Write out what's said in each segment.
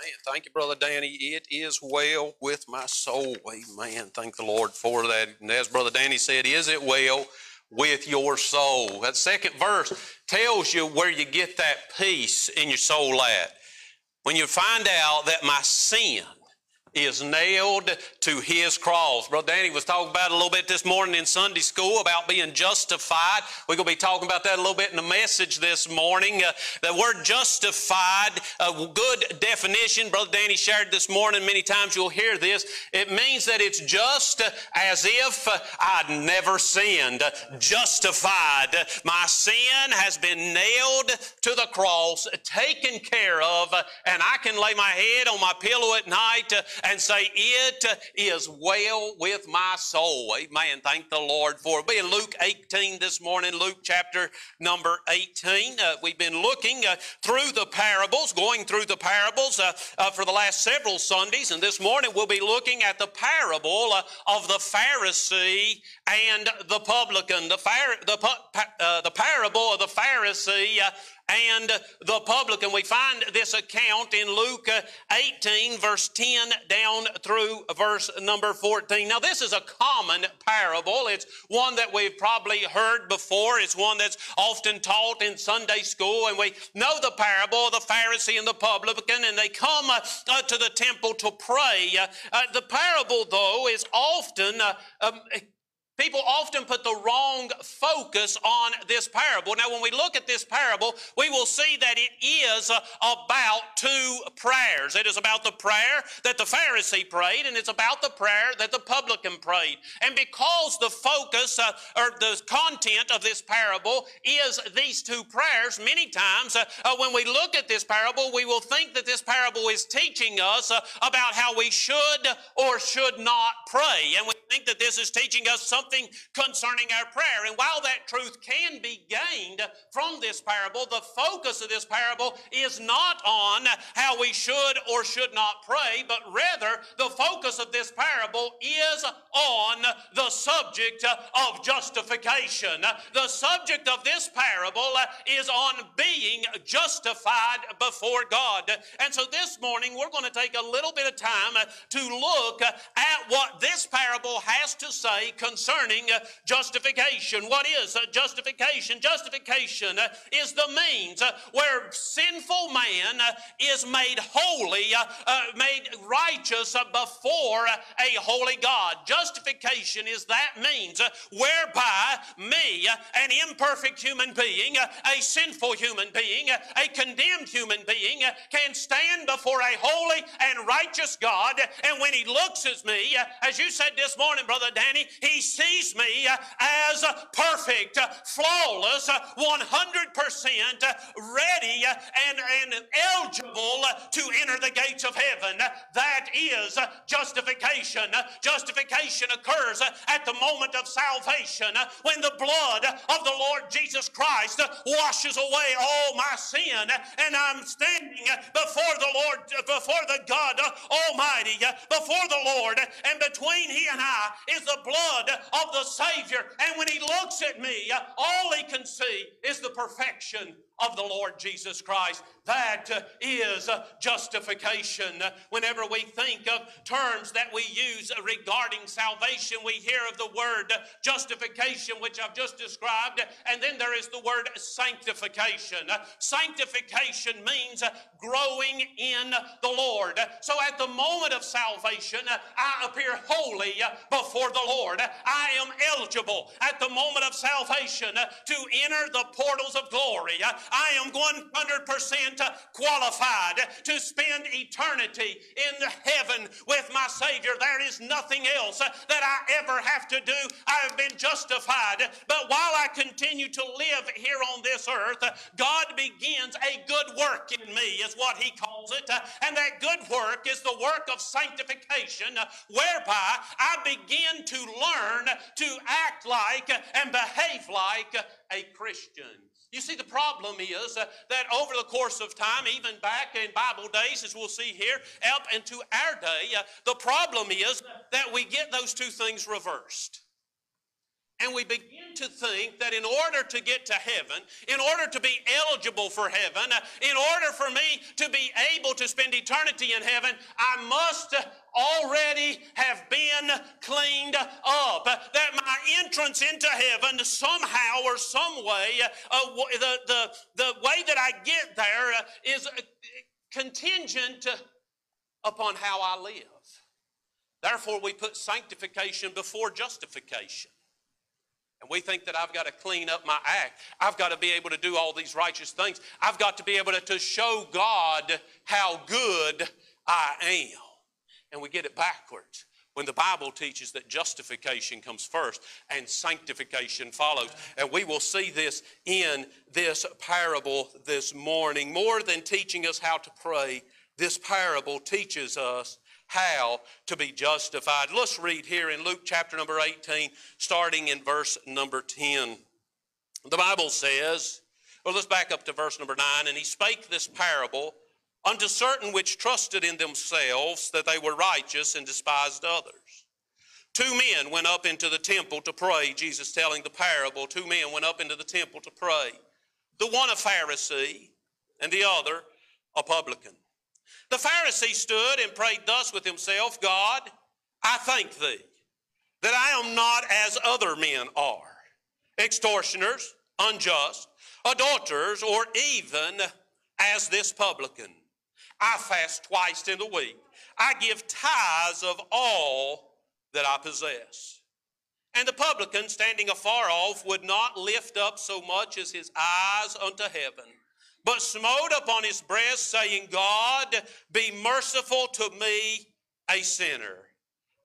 Amen. Thank you, Brother Danny. It is well with my soul. Amen. Thank the Lord for that. And as Brother Danny said, is it well with your soul? That second verse tells you where you get that peace in your soul at. When you find out that my sin is nailed to his cross. Brother Danny was talking about a little bit this morning in Sunday school about being justified. We're going to be talking about that a little bit in the message this morning. Uh, the word justified, a good definition, Brother Danny shared this morning. Many times you'll hear this. It means that it's just as if I'd never sinned. Justified. My sin has been nailed to the cross, taken care of, and I can lay my head on my pillow at night and say, It is well with my soul. Amen. Thank the Lord for it. Be in Luke 18 this morning, Luke chapter number 18. Uh, we've been looking uh, through the parables, going through the parables uh, uh for the last several Sundays, and this morning we'll be looking at the parable uh, of the Pharisee and the publican. The, the, uh, the parable of the Pharisee and the publican. We find this account in Luke 18, verse 10 down through verse number 14. Now, this is a common parable. It's one that we've probably heard before. It's one that's often taught in Sunday school, and we know the parable of the Pharisee and the publican, and they come uh, uh, to the temple to pray. Uh, the parable, though, is often um, People often put the wrong focus on this parable. Now, when we look at this parable, we will see that it is uh, about two prayers. It is about the prayer that the Pharisee prayed, and it's about the prayer that the publican prayed. And because the focus uh, or the content of this parable is these two prayers, many times uh, uh, when we look at this parable, we will think that this parable is teaching us uh, about how we should or should not pray. And we think that this is teaching us something something concerning our prayer. And while that truth can be gained from this parable, the focus of this parable is not on how we should or should not pray, but rather the focus of this parable is on the subject of justification. The subject of this parable is on being justified before God. And so this morning we're going to take a little bit of time to look at what this parable has to say concerning concerning uh, justification. What is uh, justification? Justification uh, is the means uh, where sinful man uh, is made holy, uh, made righteous before a holy God. Justification is that means whereby me, an imperfect human being, a sinful human being, a condemned human being, can stand before a holy and righteous God. And when he looks at me, as you said this morning, Brother Danny, he sees sees me as perfect, flawless, 100% ready and, and eligible to enter the gates of heaven. That is justification. Justification occurs at the moment of salvation when the blood of the Lord Jesus Christ washes away all my sin and I'm standing before the Lord, before the God Almighty, before the Lord, and between He and I is the blood of the Savior. And when He looks at me, all He can see is the perfection of the Lord Jesus Christ. That is uh, uh, justification. Whenever we think of terms that we use regarding salvation, we hear of the word justification, which I've just described, and then there is the word sanctification. Sanctification means growing in the Lord. So at the moment of salvation, I appear holy before the Lord. I am eligible at the moment of salvation to enter the portals of glory. I am 100% qualified to spend eternity in heaven with my Savior. There is nothing else that I ever have to do. I have been justified. But while I continue to live here on this earth, God begins a good work in me, is what He calls it. And that good work is the work of sanctification, whereby I begin to learn to act like and behave like a Christian. You see, the problem is uh, that over the course of time, even back in Bible days, as we'll see here, up into our day, uh, the problem is that we get those two things reversed. And we begin to think that in order to get to heaven, in order to be eligible for heaven, uh, in order for me to be able to spend eternity in heaven, I must already have been cleaned up. Uh, that my entrance into heaven somehow or some way, uh, uh the, the, the way that I get there is contingent upon how I live. Therefore, we put sanctification before justification. And we think that I've got to clean up my act. I've got to be able to do all these righteous things. I've got to be able to, to show God how good I am. And we get it backwards when the Bible teaches that justification comes first and sanctification follows. And we will see this in this parable this morning. More than teaching us how to pray, this parable teaches us how to be justified. Let's read here in Luke chapter number 18, starting in verse number 10. The Bible says, well, let's back up to verse number 9. And he spake this parable unto certain which trusted in themselves that they were righteous and despised others. Two men went up into the temple to pray. Jesus telling the parable. Two men went up into the temple to pray. The one a Pharisee and the other a publican. The Pharisee stood and prayed thus with himself God, I thank thee that I am not as other men are, extortioners, unjust, adulterers, or even as this publican. I fast twice in the week. I give tithes of all that I possess. And the publican, standing afar off, would not lift up so much as his eyes unto heaven but smote upon his breast, saying, God, be merciful to me, a sinner.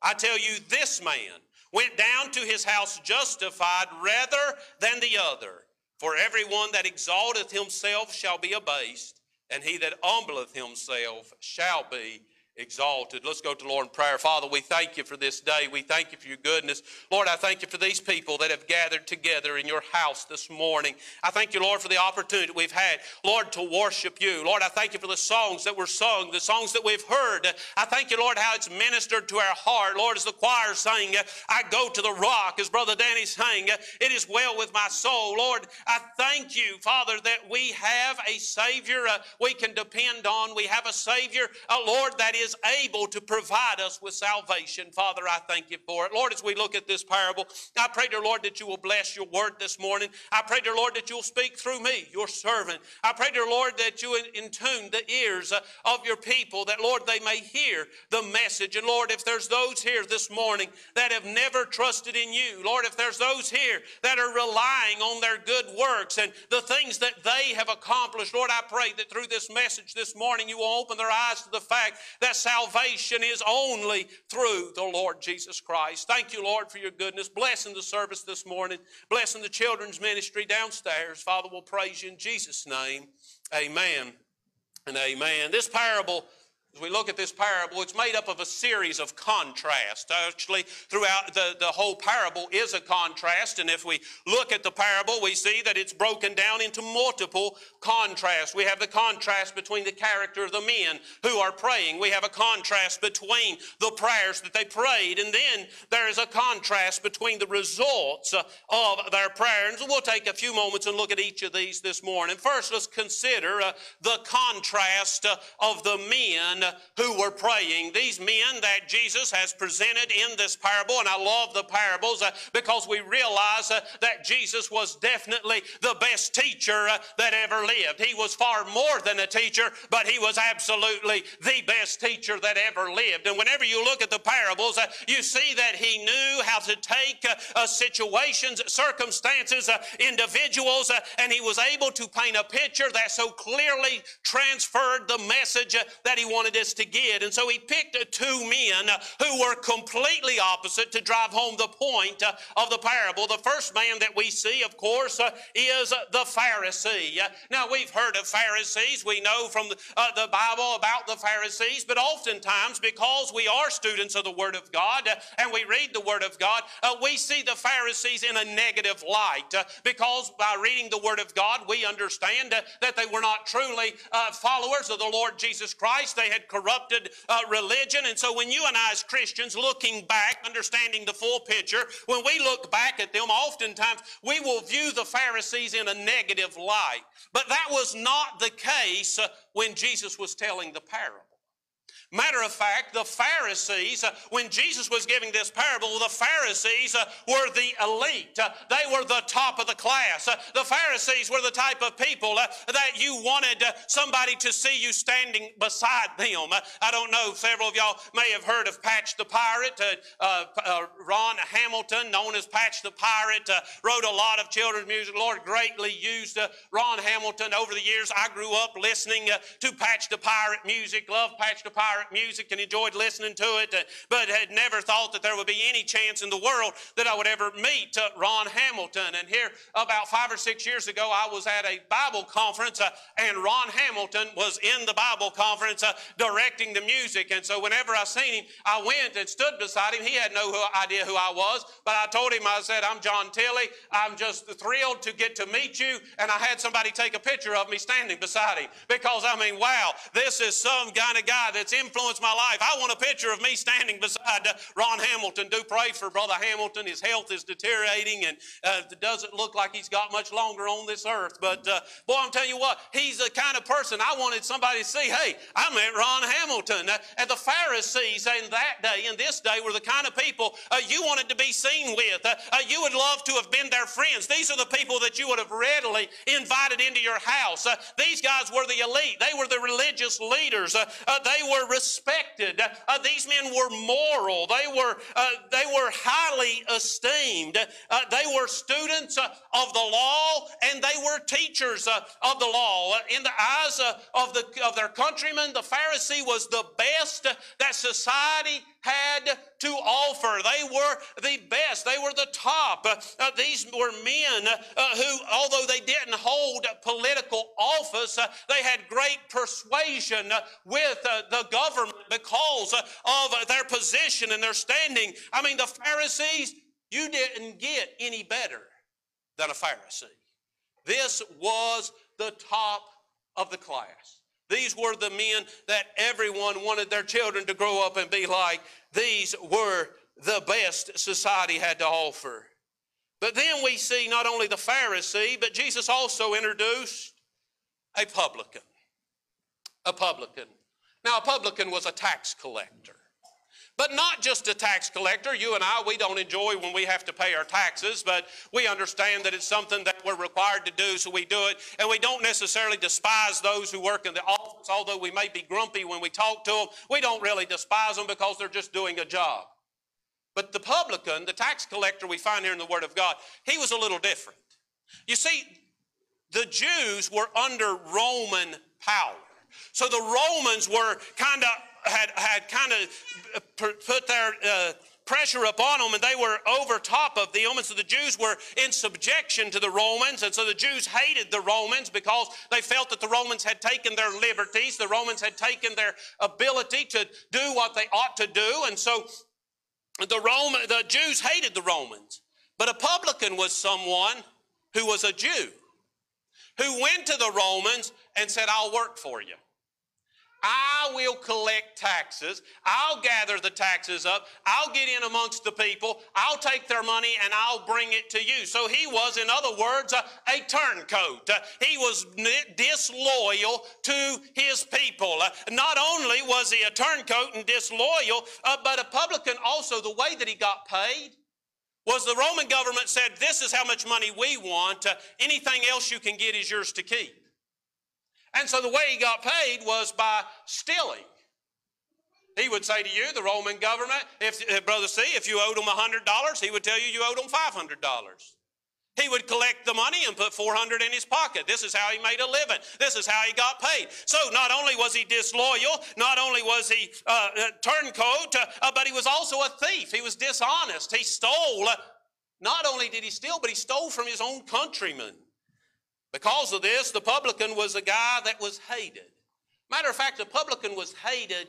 I tell you, this man went down to his house justified rather than the other. For everyone that exalteth himself shall be abased, and he that humbleth himself shall be exalted. Let's go to the Lord in prayer. Father, we thank you for this day. We thank you for your goodness. Lord, I thank you for these people that have gathered together in your house this morning. I thank you, Lord, for the opportunity we've had, Lord, to worship you. Lord, I thank you for the songs that were sung, the songs that we've heard. I thank you, Lord, how it's ministered to our heart. Lord, as the choir sang, I go to the rock, as Brother Danny sang, it is well with my soul. Lord, I thank you, Father, that we have a Savior uh, we can depend on. We have a Savior, a Lord, that is is able to provide us with salvation. Father, I thank you for it. Lord, as we look at this parable, I pray, dear Lord, that you will bless your word this morning. I pray, dear Lord, that you'll speak through me, your servant. I pray, dear Lord, that you in tune the ears uh, of your people, that, Lord, they may hear the message. And, Lord, if there's those here this morning that have never trusted in you, Lord, if there's those here that are relying on their good works and the things that they have accomplished, Lord, I pray that through this message this morning, you will open their eyes to the fact that salvation is only through the Lord Jesus Christ. Thank you, Lord, for your goodness. Blessing the service this morning, blessing the children's ministry downstairs. Father, we'll praise you in Jesus' name. Amen and amen. This parable as we look at this parable, it's made up of a series of contrasts. Actually, throughout the, the whole parable is a contrast. And if we look at the parable, we see that it's broken down into multiple contrasts. We have the contrast between the character of the men who are praying. We have a contrast between the prayers that they prayed. And then there is a contrast between the results of their prayers. And we'll take a few moments and look at each of these this morning. First, let's consider uh, the contrast uh, of the men who were praying. These men that Jesus has presented in this parable, and I love the parables uh, because we realize uh, that Jesus was definitely the best teacher uh, that ever lived. He was far more than a teacher, but he was absolutely the best teacher that ever lived. And whenever you look at the parables, you see that he knew how to take situations, circumstances, individuals, and he was able to paint a picture that so clearly transferred the message that he wanted this to get. And so he picked two men who were completely opposite to drive home the point of the parable. The first man that we see, of course, is the Pharisee. Now, we've heard of Pharisees. We know from the, uh, Bible about the Pharisees, but oftentimes, because we are students of the Word of God uh, and we read the Word of God, uh, we see the Pharisees in a negative light uh, because by reading the Word of God, we understand that they were not truly followers of the Lord Jesus Christ. They had corrupted uh, religion. And so when you and I as Christians looking back, understanding the full picture, when we look back at them, oftentimes we will view the Pharisees in a negative light. But that was not the case uh, when Jesus was telling the parable. Matter of fact, the Pharisees, uh, when Jesus was giving this parable, the Pharisees uh, were the elite. Uh, they were the top of the class. Uh, the Pharisees were the type of people uh, that you wanted uh, somebody to see you standing beside them. I don't know, several of y'all may have heard of Patch the Pirate. Ron Hamilton, known as Patch the Pirate, wrote a lot of children's music. Lord greatly used Ron Hamilton over the years. I grew up listening to Patch the Pirate music, loved Patch the Pirate pirate music and enjoyed listening to it, uh, but had never thought that there would be any chance in the world that I would ever meet uh, Ron Hamilton. And here, about five or six years ago, I was at a Bible conference, uh, and Ron Hamilton was in the Bible conference directing the music. And so, whenever I seen him, I went and stood beside him. He had no idea who I was, but I told him, I said, I'm John Tilley. I'm just thrilled to get to meet you. And I had somebody take a picture of me standing beside him because I mean, wow, this is some kind of guy that's in influenced my life. I want a picture of me standing beside uh, Ron Hamilton. Do pray for Brother Hamilton. His health is deteriorating and uh, doesn't look like he's got much longer on this earth. But uh, boy, I'm telling you what, he's the kind of person I wanted somebody to see. Hey, I met Ron Hamilton. Uh, and the Pharisees in that day, in this day, were the kind of people uh, you wanted to be seen with. Uh, you would love to have been their friends. These are the people that you would have readily invited into your house. these guys were the elite. They were the religious leaders. they were respected. Uh, these men were moral. They were, uh, they were highly esteemed. Uh, they were students uh, of the law and they were teachers uh, of the law. Uh, in the eyes of, the, of their countrymen, the Pharisee was the best that society had to offer. They were the best. They were the top. Uh, these were men uh, who, although they didn't hold political office, uh, they had great persuasion with uh, government because of their position and their standing. I mean, the Pharisees, you didn't get any better than a Pharisee. This was the top of the class. These were the men that everyone wanted their children to grow up and be like. These were the best society had to offer. But then we see not only the Pharisee, but Jesus also introduced a publican. A publican. Now, a publican was a tax collector. But not just a tax collector. You and I, we don't enjoy when we have to pay our taxes, but we understand that it's something that we're required to do, so we do it. And we don't necessarily despise those who work in the office, although we may be grumpy when we talk to them. We don't really despise them because they're just doing a job. But the publican, the tax collector we find here in the Word of God, he was a little different. You see, the Jews were under Roman power. So the Romans were kind of had, had kind of put their uh, pressure upon them and they were over top of them. And so the Jews were in subjection to the Romans. And so the Jews hated the Romans because they felt that the Romans had taken their liberties. The Romans had taken their ability to do what they ought to do. And so the, Roman, the Jews hated the Romans. But a publican was someone who was a Jew who went to the Romans and said, I'll work for you. I will collect taxes. I'll gather the taxes up. I'll get in amongst the people. I'll take their money and I'll bring it to you. So he was, in other words, a, a turncoat. Uh, he was disloyal to his people. Uh, not only was he a turncoat and disloyal, uh, but a publican also, the way that he got paid was the Roman government said, This is how much money we want. Uh, anything else you can get is yours to keep. And so the way he got paid was by stealing. He would say to you, the Roman government, if, if Brother C, if you owed him $100, he would tell you you owed him $500. He would collect the money and put 400 in his pocket. This is how he made a living. This is how he got paid. So not only was he disloyal, not only was he uh, turncoat, uh, but he was also a thief. He was dishonest. He stole. Not only did he steal, but he stole from his own countrymen. Because of this, the publican was a guy that was hated. Matter of fact, the publican was hated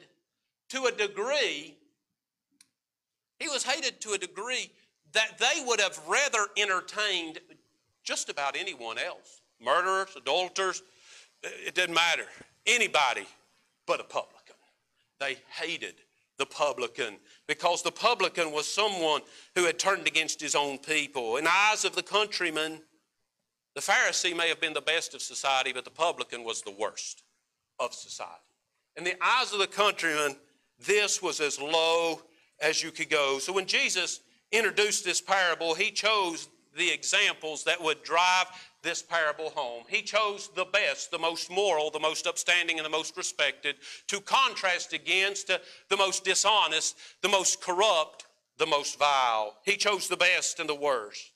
to a degree, he was hated to a degree that they would have rather entertained just about anyone else. Murderers, adulterers, it didn't matter. Anybody but a publican. they hated the publican because the publican was someone who had turned against his own people. In the eyes of the countrymen, the Pharisee may have been the best of society, but the publican was the worst of society. In the eyes of the countrymen, this was as low as you could go. So when Jesus introduced this parable, he chose the examples that would drive this parable home. He chose the best, the most moral, the most upstanding, and the most respected to contrast against the most dishonest, the most corrupt, the most vile. He chose the best and the worst.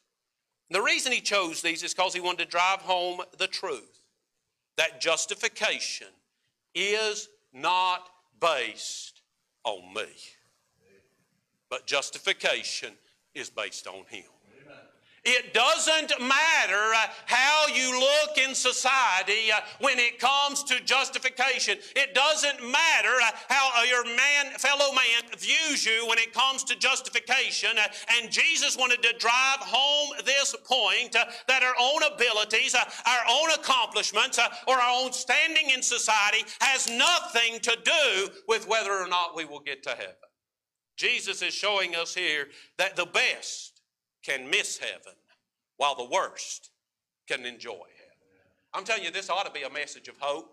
The reason he chose these is because he wanted to drive home the truth that justification is not based on me, but justification is based on him. It doesn't matter uh, how you look in society uh, when it comes to justification. It doesn't matter uh, how your man, fellow man views you when it comes to justification. And Jesus wanted to drive home this point that our own abilities, our own accomplishments, or our own standing in society has nothing to do with whether or not we will get to heaven. Jesus is showing us here that the best can miss heaven while the worst can enjoy heaven. I'm telling you, this ought to be a message of hope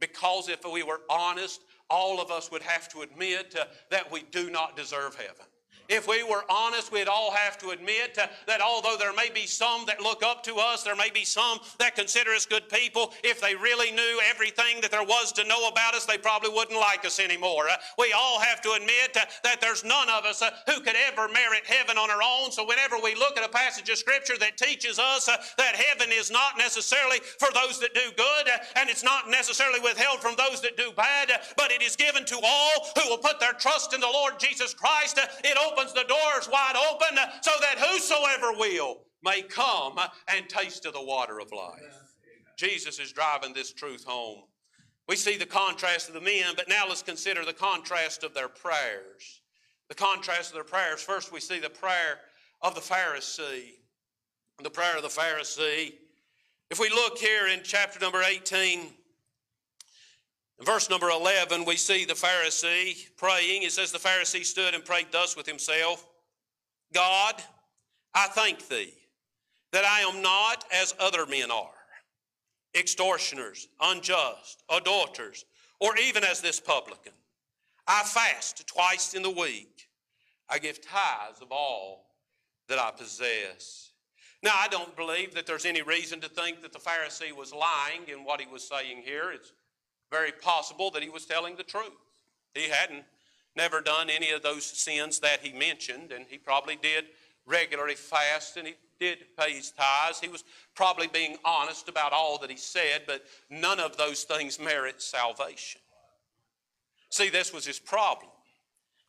because if we were honest, all of us would have to admit uh, that we do not deserve heaven. If we were honest, we'd all have to admit that although there may be some that look up to us, there may be some that consider us good people, if they really knew everything that there was to know about us, they probably wouldn't like us anymore. Uh, we all have to admit that there's none of us uh, who could ever merit heaven on our own. So whenever we look at a passage of Scripture that teaches us uh, that heaven is not necessarily for those that do good, and it's not necessarily withheld from those that do bad, but it is given to all who will put their trust in the Lord Jesus Christ, it opens the doors wide open so that whosoever will may come and taste of the water of life. Jesus is driving this truth home. We see the contrast of the men, but now let's consider the contrast of their prayers. The contrast of their prayers. First, we see the prayer of the Pharisee. The prayer of the Pharisee. If we look here in chapter number 18, in verse number 11, we see the Pharisee praying. It says, The Pharisee stood and prayed thus with himself God, I thank thee that I am not as other men are extortioners, unjust, adulterers, or even as this publican. I fast twice in the week. I give tithes of all that I possess. Now, I don't believe that there's any reason to think that the Pharisee was lying in what he was saying here. It's very possible that he was telling the truth. He hadn't never done any of those sins that he mentioned, and he probably did regularly fast and he did pay his tithes. He was probably being honest about all that he said, but none of those things merit salvation. See, this was his problem.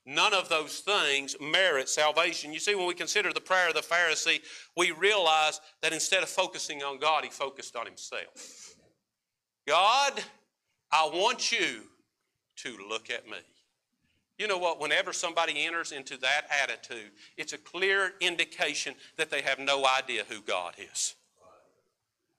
None of those things merit salvation. You see, when we consider the prayer of the Pharisee, we realize that instead of focusing on God, he focused on himself. God, I want you to look at me. You know what? Whenever somebody enters into that attitude, it's a clear indication that they have no idea who God is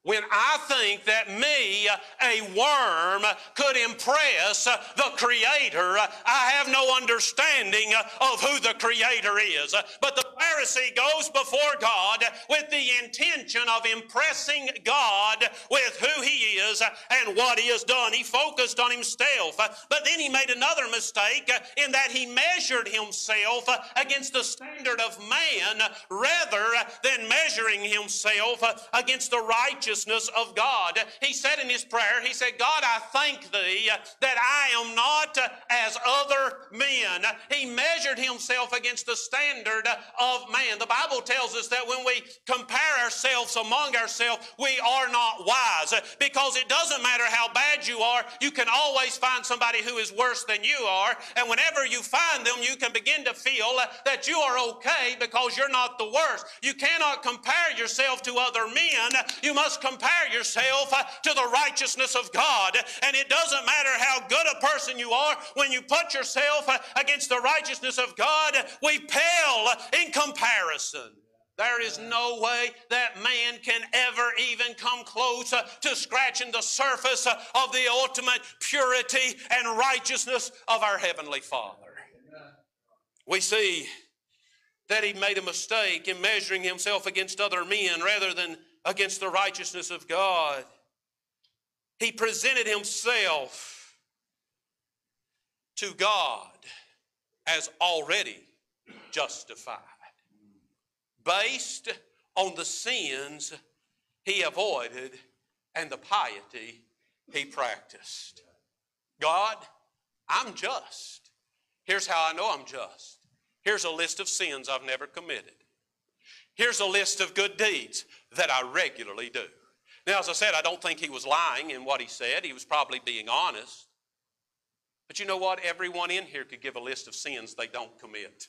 when I think that me, a worm, could impress the Creator, I have no understanding of who the Creator is. But the Pharisee goes before God with the intention of impressing God with who He is and what He has done. He focused on Himself, but then He made another mistake in that He measured Himself against the standard of man rather than measuring Himself against the righteous righteousness of God. He said in his prayer, He said, God, I thank thee that I am not as other men. He measured himself against the standard of man. The Bible tells us that when we compare ourselves among ourselves, we are not wise because it doesn't matter how bad you are, you can always find somebody who is worse than you are. And whenever you find them, you can begin to feel that you are okay because you're not the worst. You cannot compare yourself to other men. You must compare yourself uh, to the righteousness of God. And it doesn't matter how good a person you are, when you put yourself uh, against the righteousness of God, we pale in comparison. There is no way that man can ever even come close uh, to scratching the surface of the ultimate purity and righteousness of our Heavenly Father. We see that he made a mistake in measuring himself against other men rather than against the righteousness of God. He presented himself to God as already justified, based on the sins he avoided and the piety he practiced. God, I'm just. Here's how I know I'm just. Here's a list of sins I've never committed. Here's a list of good deeds that I regularly do. Now, as I said, I don't think he was lying in what he said. He was probably being honest. But you know what? Everyone in here could give a list of sins they don't commit.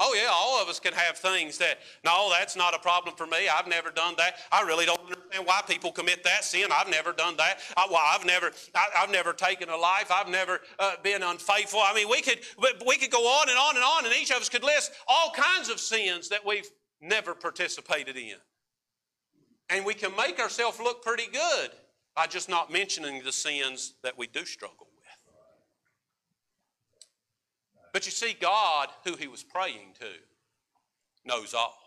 Oh, yeah, all of us can have things that, no, that's not a problem for me. I've never done that. I really don't understand why people commit that sin. I've never done that. I, well, I've never, I, have never taken a life. I've never uh, been unfaithful. I mean, we could, we could go on and on and on, and each of us could list all kinds of sins that we've never participated in. And we can make ourselves look pretty good by just not mentioning the sins that we do struggle with. But you see, God, who he was praying to, knows all.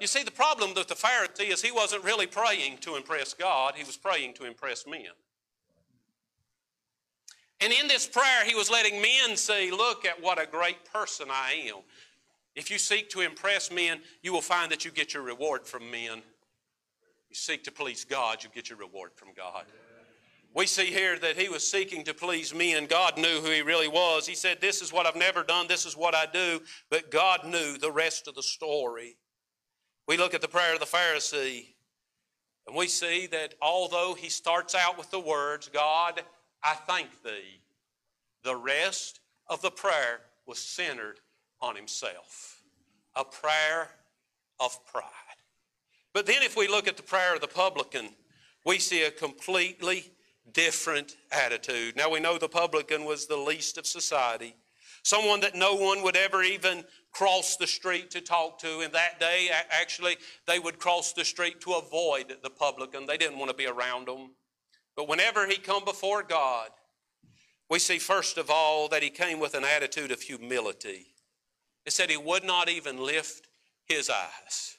You see, the problem with the Pharisee is he wasn't really praying to impress God, he was praying to impress men. And in this prayer, he was letting men see, look at what a great person I am. If you seek to impress men, you will find that you get your reward from men. You seek to please God, you get your reward from God. We see here that he was seeking to please men. God knew who he really was. He said, This is what I've never done, this is what I do, but God knew the rest of the story. We look at the prayer of the Pharisee, and we see that although he starts out with the words, God, I thank thee, the rest of the prayer was centered on himself. A prayer of pride. But then if we look at the prayer of the publican, we see a completely different attitude. Now we know the publican was the least of society, someone that no one would ever even cross the street to talk to. In that day, actually, they would cross the street to avoid the publican. They didn't want to be around him. But whenever he come before God, we see first of all that he came with an attitude of humility. It said he would not even lift his eyes.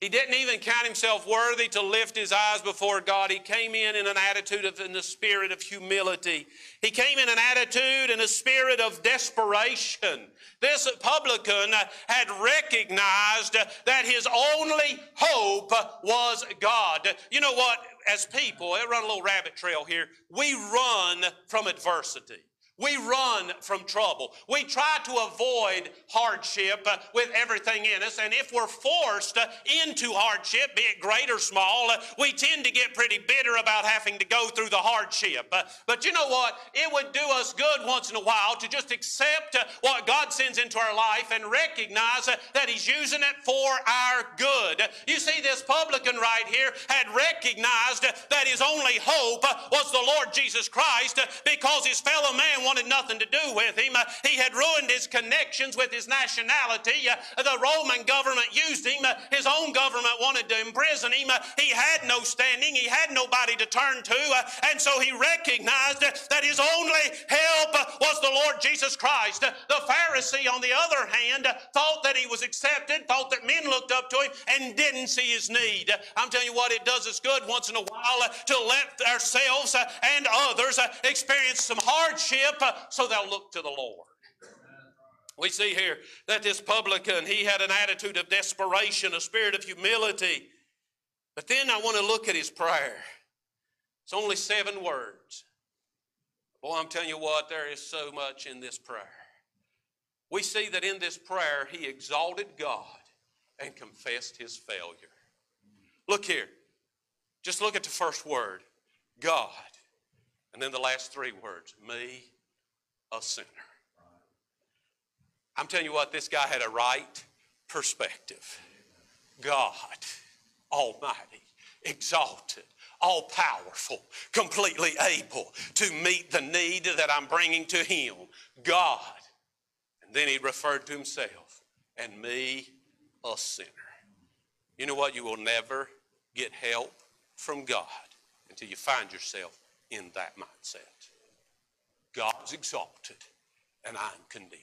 He didn't even count himself worthy to lift his eyes before God. He came in in an attitude of, in the spirit of humility. He came in an attitude and a spirit of desperation. This publican had recognized that his only hope was God. You know what? As people, I run a little rabbit trail here. We run from adversity. We run from trouble. We try to avoid hardship uh, with everything in us. And if we're forced uh, into hardship, be it great or small, uh, we tend to get pretty bitter about having to go through the hardship. But you know what? It would do us good once in a while to just accept what God sends into our life and recognize that He's using it for our good. You see, this publican right here had recognized that his only hope was the Lord Jesus Christ because his fellow man wanted nothing to do with him. Uh, he had ruined his connections with his nationality. Uh, the Roman government used him. Uh, his own government wanted to imprison him. Uh, he had no standing. He had nobody to turn to. Uh, and so he recognized uh, that his only help was the Lord Jesus Christ. The Pharisee, on the other hand, thought that he was accepted, thought that men looked up to him, and didn't see his need. I'm telling you what, it does us good once in a while to let ourselves and others experience some hardship so they'll look to the Lord. We see here that this publican, he had an attitude of desperation, a spirit of humility. But then I want to look at his prayer. It's only seven words. Boy, I'm telling you what, there is so much in this prayer. We see that in this prayer, he exalted God and confessed his failure. Look here. Just look at the first word God. And then the last three words me a sinner. I'm telling you what, this guy had a right perspective. God, Almighty, exalted, all powerful, completely able to meet the need that I'm bringing to Him. God. And then he referred to himself and me, a sinner. You know what? You will never get help from God until you find yourself in that mindset. God's exalted and I'm condemned.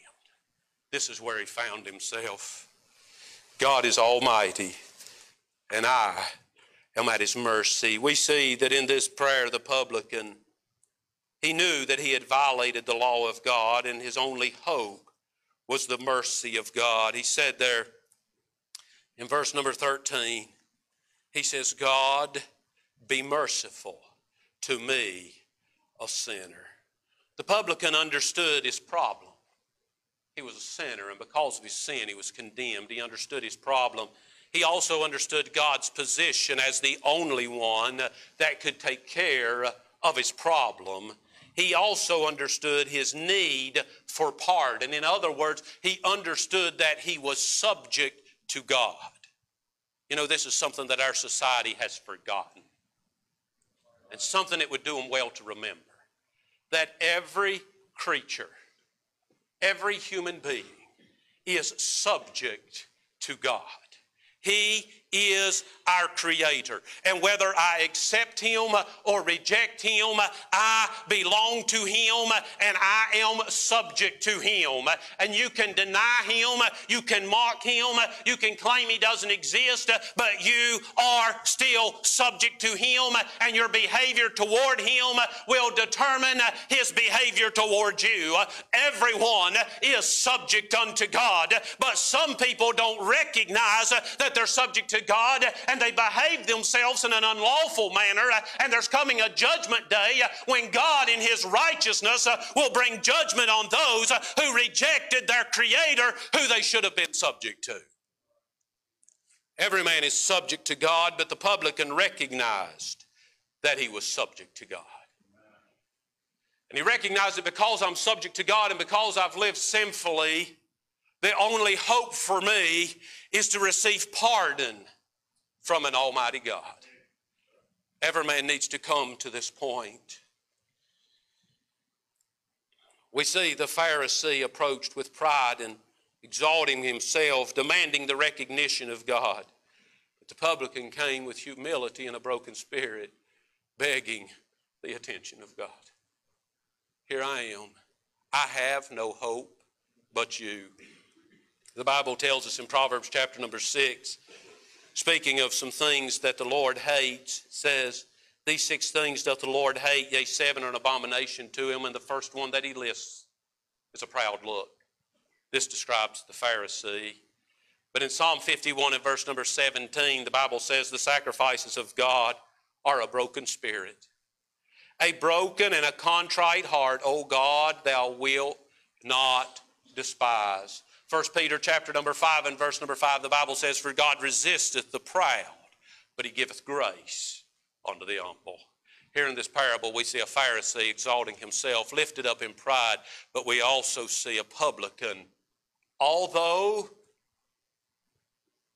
This is where he found himself. God is almighty and I am at his mercy. We see that in this prayer, the publican, he knew that he had violated the law of God and his only hope was the mercy of God. He said there in verse number 13, he says, God, be merciful to me, a sinner. The publican understood his problem. He was a sinner, and because of his sin, he was condemned. He understood his problem. He also understood God's position as the only one that could take care of his problem. He also understood his need for pardon. And in other words, he understood that he was subject to God. You know, this is something that our society has forgotten. And something it would do them well to remember. That every creature, every human being is subject to God. He is our creator. And whether I accept him or reject him, I belong to him and I am subject to him. And you can deny him, you can mock him, you can claim he doesn't exist, but you are still subject to him and your behavior toward him will determine his behavior toward you. Everyone is subject unto God, but some people don't recognize that they're subject to God and they behave themselves in an unlawful manner, and there's coming a judgment day when God, in His righteousness, uh, will bring judgment on those who rejected their Creator who they should have been subject to. Every man is subject to God, but the publican recognized that he was subject to God. And he recognized that because I'm subject to God and because I've lived sinfully, the only hope for me is to receive pardon from an almighty God. Every man needs to come to this point. We see the Pharisee approached with pride and exalting himself, demanding the recognition of God. But the publican came with humility and a broken spirit, begging the attention of God. Here I am. I have no hope but you. The Bible tells us in Proverbs chapter number 6, speaking of some things that the Lord hates, says, These six things doth the Lord hate, yea, seven are an abomination to him. And the first one that he lists is a proud look. This describes the Pharisee. But in Psalm 51 and verse number 17, the Bible says, The sacrifices of God are a broken spirit. A broken and a contrite heart, O God, thou wilt not despise. 1 Peter chapter number 5 and verse number 5, the Bible says, For God resisteth the proud, but he giveth grace unto the humble. Here in this parable, we see a Pharisee exalting himself, lifted up in pride, but we also see a publican, although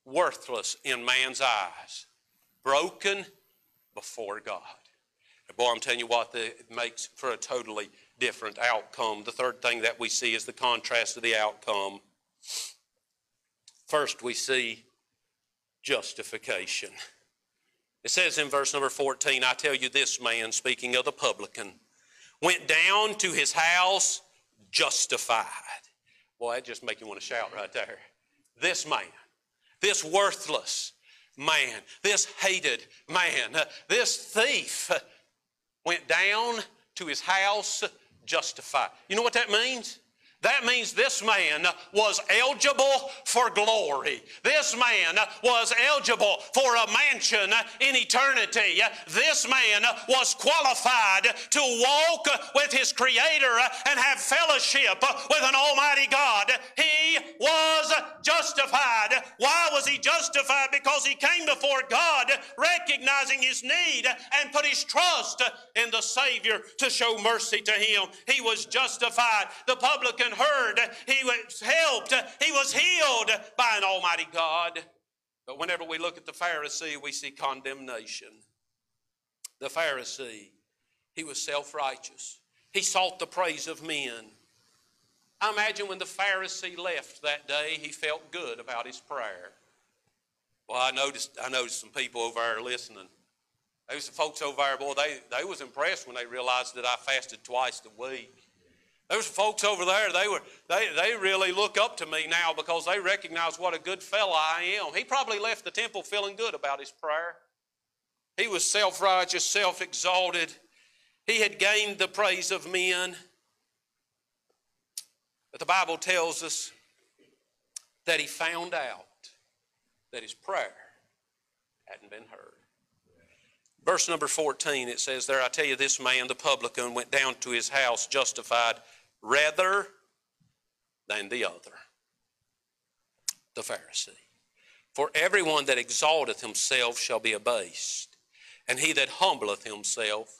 worthless in man's eyes, broken before God. And boy, I'm telling you what, it makes for a totally different outcome. The third thing that we see is the contrast of the outcome. First, we see justification. It says in verse number 14, I tell you this man, speaking of the publican, went down to his house justified. Boy, that just make you want to shout right there. This man, this worthless man, this hated man, uh, this thief uh, went down to his house justified. You know what that means? That means this man was eligible for glory. This man was eligible for a mansion in eternity. This man was qualified to walk with his Creator and have fellowship with an Almighty God. He was justified. Why was he justified? Because he came before God recognizing his need and put his trust in the Savior to show mercy to him. He was justified. The publican heard, he was helped, he was healed by an almighty God. But whenever we look at the Pharisee, we see condemnation. The Pharisee, he was self righteous, he sought the praise of men. I imagine when the Pharisee left that day, he felt good about his prayer. Well, I noticed I noticed some people over there listening. There was some folks over there, boy, they, they was impressed when they realized that I fasted twice a week. There was folks over there, they were they, they really look up to me now because they recognize what a good fellow I am. He probably left the temple feeling good about his prayer. He was self-righteous, self-exalted. He had gained the praise of men. But the Bible tells us that he found out that his prayer hadn't been heard. Verse number 14, it says there, I tell you, this man, the publican, went down to his house justified rather than the other, the Pharisee. For everyone that exalteth himself shall be abased, and he that humbleth himself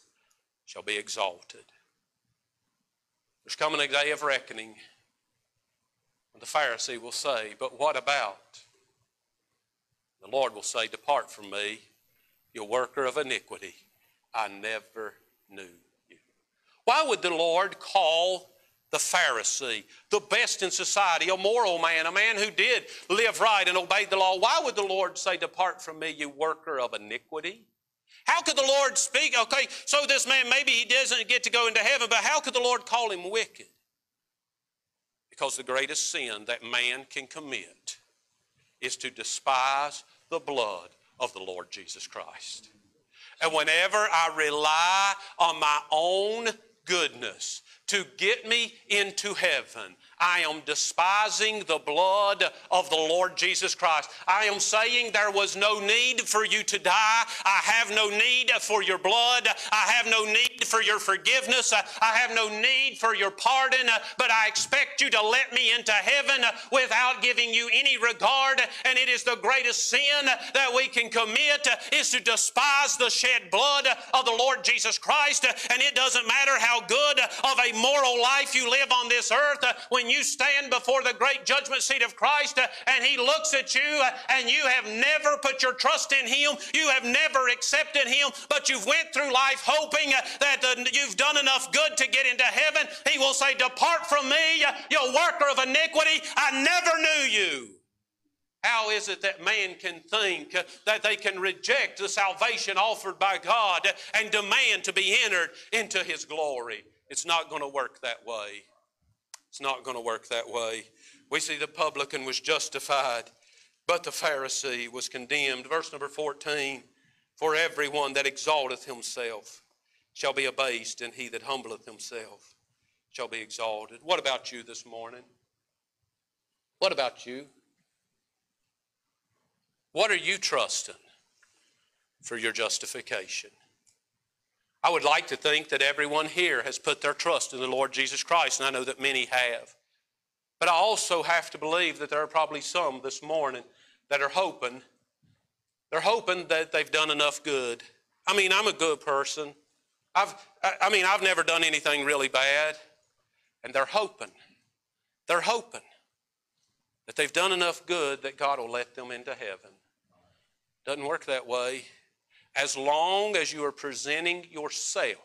shall be exalted. There's coming a day of reckoning the Pharisee will say, But what about? The Lord will say, Depart from me, you worker of iniquity. I never knew you. Why would the Lord call the Pharisee, the best in society, a moral man, a man who did live right and obeyed the law? Why would the Lord say, Depart from me, you worker of iniquity? How could the Lord speak? Okay, so this man, maybe he doesn't get to go into heaven, but how could the Lord call him wicked? Because the greatest sin that man can commit is to despise the blood of the Lord Jesus Christ. And whenever I rely on my own goodness to get me into heaven, I am despising the blood of the Lord Jesus Christ. I am saying there was no need for you to die. I have no need for your blood. I have no need for your forgiveness. I have no need for your pardon. But I expect you to let me into heaven without giving you any regard. And it is the greatest sin that we can commit is to despise the shed blood of the Lord Jesus Christ. And it doesn't matter how good of a moral life you live on this earth when you you stand before the great judgment seat of Christ uh, and He looks at you uh, and you have never put your trust in Him, you have never accepted Him, but you've went through life hoping uh, that you've done enough good to get into heaven, He will say, Depart from me, you worker of iniquity, I never knew you. How is it that man can think that they can reject the salvation offered by God and demand to be entered into His glory? It's not going to work that way. It's not going to work that way. We see the publican was justified, but the Pharisee was condemned. Verse number 14 For everyone that exalteth himself shall be abased, and he that humbleth himself shall be exalted. What about you this morning? What about you? What are you trusting for your justification? I would like to think that everyone here has put their trust in the Lord Jesus Christ, and I know that many have. But I also have to believe that there are probably some this morning that are hoping, they're hoping that they've done enough good. I mean, I'm a good person. I've, I mean, I've never done anything really bad. And they're hoping, they're hoping that they've done enough good that God will let them into heaven. Doesn't work that way as long as you are presenting yourself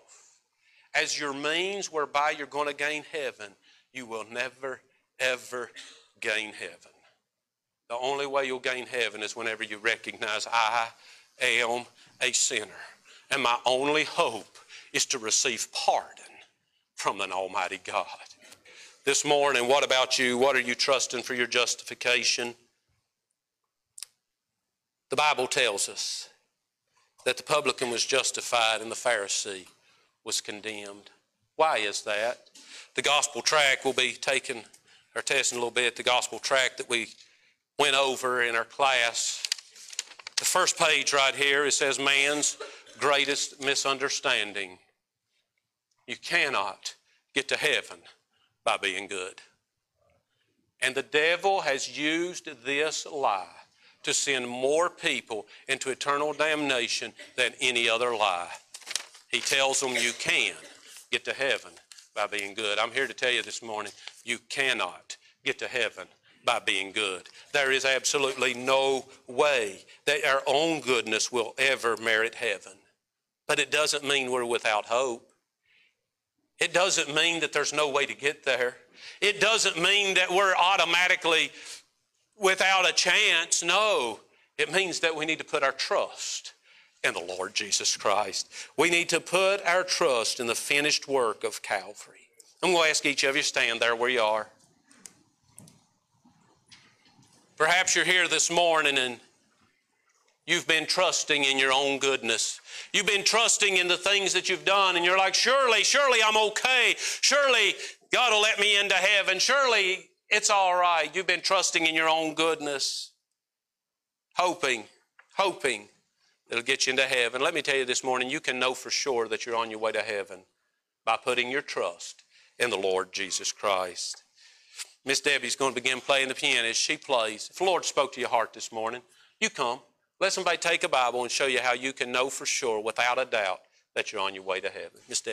as your means whereby you're going to gain heaven, you will never, ever gain heaven. The only way you'll gain heaven is whenever you recognize I am a sinner. And my only hope is to receive pardon from an Almighty God. This morning, what about you? What are you trusting for your justification? The Bible tells us that the publican was justified and the Pharisee was condemned. Why is that? The gospel tract will be taken or test in a little bit, the gospel tract that we went over in our class. The first page right here, it says man's greatest misunderstanding. You cannot get to heaven by being good. And the devil has used this lie to send more people into eternal damnation than any other lie. He tells them you can get to heaven by being good. I'm here to tell you this morning you cannot get to heaven by being good. There is absolutely no way that our own goodness will ever merit heaven. But it doesn't mean we're without hope. It doesn't mean that there's no way to get there. It doesn't mean that we're automatically without a chance. No, It means that we need to put our trust in the Lord Jesus Christ. We need to put our trust in the finished work of Calvary. I'm going to ask each of you stand there where you are. Perhaps you're here this morning and you've been trusting in your own goodness. You've been trusting in the things that you've done, and you're like, surely, surely I'm okay. Surely God will let me into heaven. Surely it's all right. You've been trusting in your own goodness, hoping, hoping it'll get you into heaven. Let me tell you this morning, you can know for sure that you're on your way to heaven by putting your trust in the Lord Jesus Christ. Miss Debbie's going to begin playing the piano as she plays. If the Lord spoke to your heart this morning, you come. Let somebody take a Bible and show you how you can know for sure, without a doubt, that you're on your way to heaven. Miss Debbie.